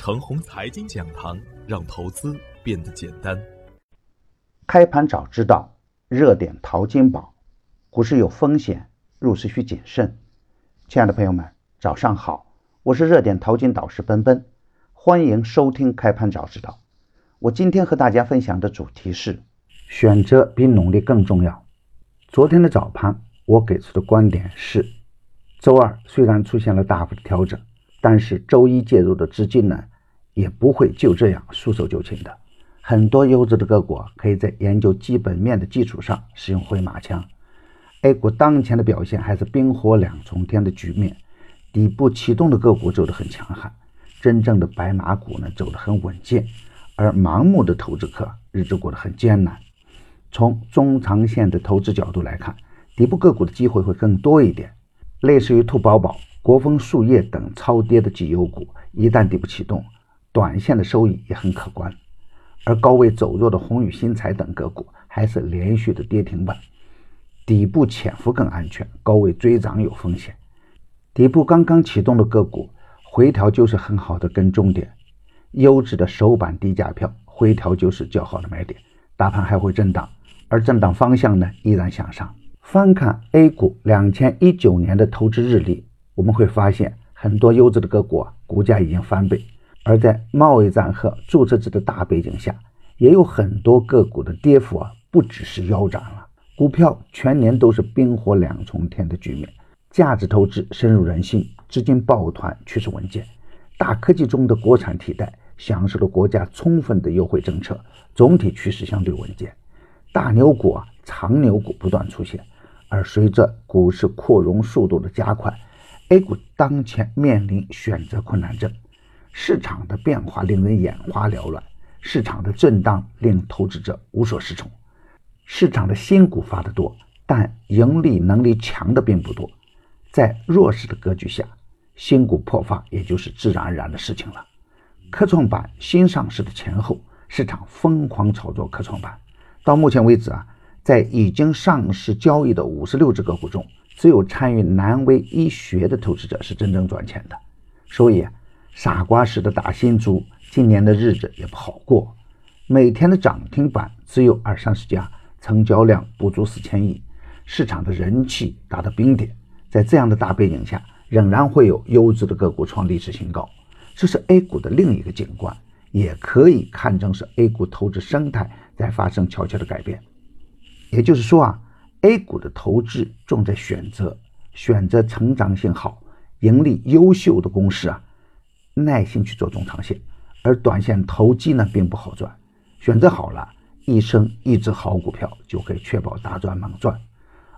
程红财经讲堂，让投资变得简单。开盘早知道，热点淘金宝。股市有风险，入市需谨慎。亲爱的朋友们，早上好，我是热点淘金导师奔奔，欢迎收听开盘早知道。我今天和大家分享的主题是：选择比努力更重要。昨天的早盘，我给出的观点是：周二虽然出现了大幅的调整。但是周一介入的资金呢，也不会就这样束手就擒的。很多优质的个股可以在研究基本面的基础上使用回马枪。A 股当前的表现还是冰火两重天的局面，底部启动的个股走得很强悍，真正的白马股呢走得很稳健，而盲目的投资客日子过得很艰难。从中长线的投资角度来看，底部个股的机会会更多一点，类似于兔宝宝。国风树叶等超跌的绩优股，一旦底部启动，短线的收益也很可观。而高位走弱的宏宇新材等个股，还是连续的跌停板，底部潜伏更安全，高位追涨有风险。底部刚刚启动的个股，回调就是很好的跟踪点。优质的首板低价票，回调就是较好的买点。大盘还会震荡，而震荡方向呢，依然向上。翻看 A 股两千一九年的投资日历。我们会发现，很多优质的个股啊，股价已经翻倍；而在贸易战和注册制的大背景下，也有很多个股的跌幅啊，不只是腰斩了。股票全年都是冰火两重天的局面，价值投资深入人心，资金抱团趋势稳健。大科技中的国产替代享受了国家充分的优惠政策，总体趋势相对稳健。大牛股啊，长牛股不断出现，而随着股市扩容速度的加快。A 股当前面临选择困难症，市场的变化令人眼花缭乱，市场的震荡令投资者无所适从。市场的新股发的多，但盈利能力强的并不多。在弱势的格局下，新股破发也就是自然而然的事情了。科创板新上市的前后，市场疯狂炒作科创板。到目前为止啊，在已经上市交易的五十六只个股中，只有参与南威医学的投资者是真正赚钱的，所以傻瓜式的打新猪，今年的日子也不好过。每天的涨停板只有二三十家，成交量不足四千亿，市场的人气达到冰点。在这样的大背景下，仍然会有优质的个股创历史新高，这是 A 股的另一个景观，也可以看成是 A 股投资生态在发生悄悄的改变。也就是说啊。A 股的投资重在选择，选择成长性好、盈利优秀的公司啊，耐心去做中长线。而短线投机呢，并不好赚。选择好了，一生一只好股票就可以确保大赚猛赚。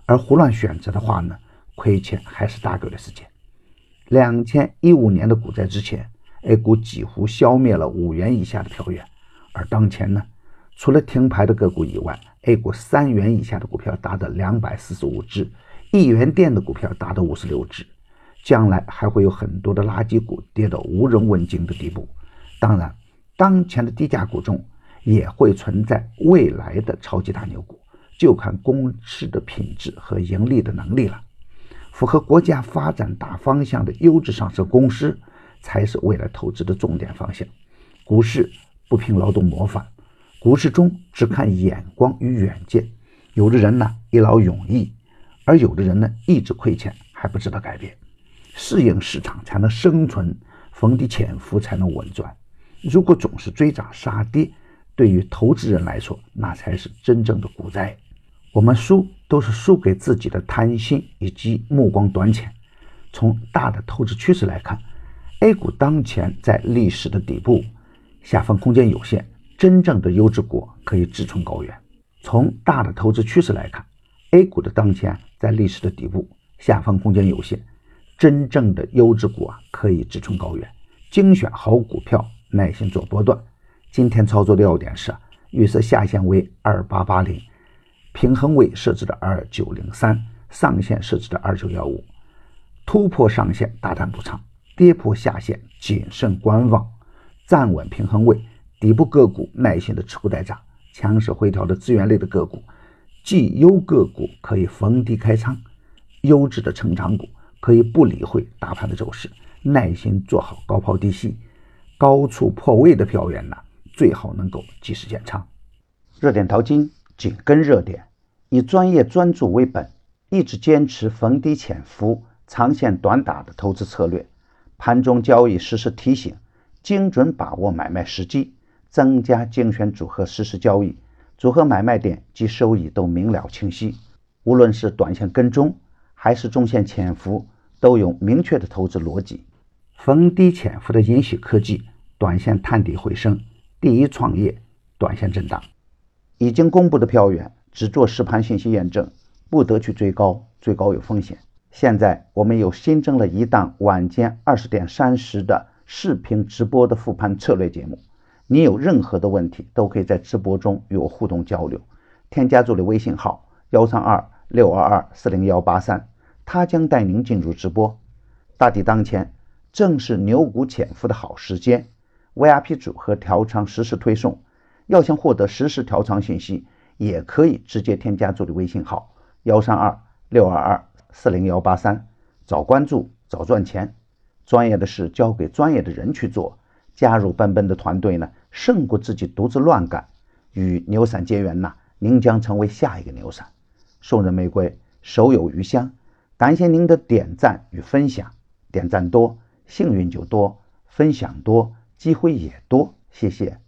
而胡乱选择的话呢，亏钱还是大概率事件。两千一五年的股灾之前，A 股几乎消灭了五元以下的票源，而当前呢，除了停牌的个股以外，A 股三元以下的股票达到两百四十五只，一元店的股票达到五十六只，将来还会有很多的垃圾股跌到无人问津的地步。当然，当前的低价股中也会存在未来的超级大牛股，就看公司的品质和盈利的能力了。符合国家发展大方向的优质上市公司，才是未来投资的重点方向。股市不凭劳动模范。股市中只看眼光与远见，有的人呢一劳永逸，而有的人呢一直亏钱还不知道改变。适应市场才能生存，逢低潜伏才能稳赚。如果总是追涨杀跌，对于投资人来说，那才是真正的股灾。我们输都是输给自己的贪心以及目光短浅。从大的投资趋势来看，A 股当前在历史的底部，下方空间有限。真正的优质股可以志存高远。从大的投资趋势来看，A 股的当前在历史的底部，下方空间有限。真正的优质股啊，可以直冲高远。精选好股票，耐心做波段。今天操作的要点是：预设下限为二八八零，平衡位设置的二九零三，上限设置的二九幺五。突破上限大胆补仓，跌破下限谨慎观望，站稳平衡位。底部个股耐心的持股待涨，强势回调的资源类的个股，绩优个股可以逢低开仓，优质的成长股可以不理会大盘的走势，耐心做好高抛低吸，高处破位的票源呢，最好能够及时建仓。热点淘金紧跟热点，以专业专注为本，一直坚持逢低潜伏、长线短打的投资策略。盘中交易实时提醒，精准把握买卖时机，增加精选组合实时交易，组合买卖点及收益都明了清晰。无论是短线跟踪还是中线潜伏，都有明确的投资逻辑。逢低潜伏的银喜科技，短线探底回升；第一创业，短线震荡。已经公布的票源只做实盘信息验证，不得去追高，追高有风险。现在我们又新增了一档晚间二十点三十的视频直播的复盘策略节目，你有任何的问题都可以在直播中与我互动交流。添加助理微信号幺三二六二二四零幺八三，他将带您进入直播。大敌当前，正是牛股潜伏的好时间。VIP 组合调仓实时推送，要想获得实时调仓信息，也可以直接添加助理微信号幺三二六二二。四零幺八三，早关注早赚钱，专业的事交给专业的人去做。加入奔奔的团队呢，胜过自己独自乱干。与牛散结缘呐，您将成为下一个牛散。送人玫瑰，手有余香。感谢您的点赞与分享，点赞多，幸运就多；分享多，机会也多。谢谢。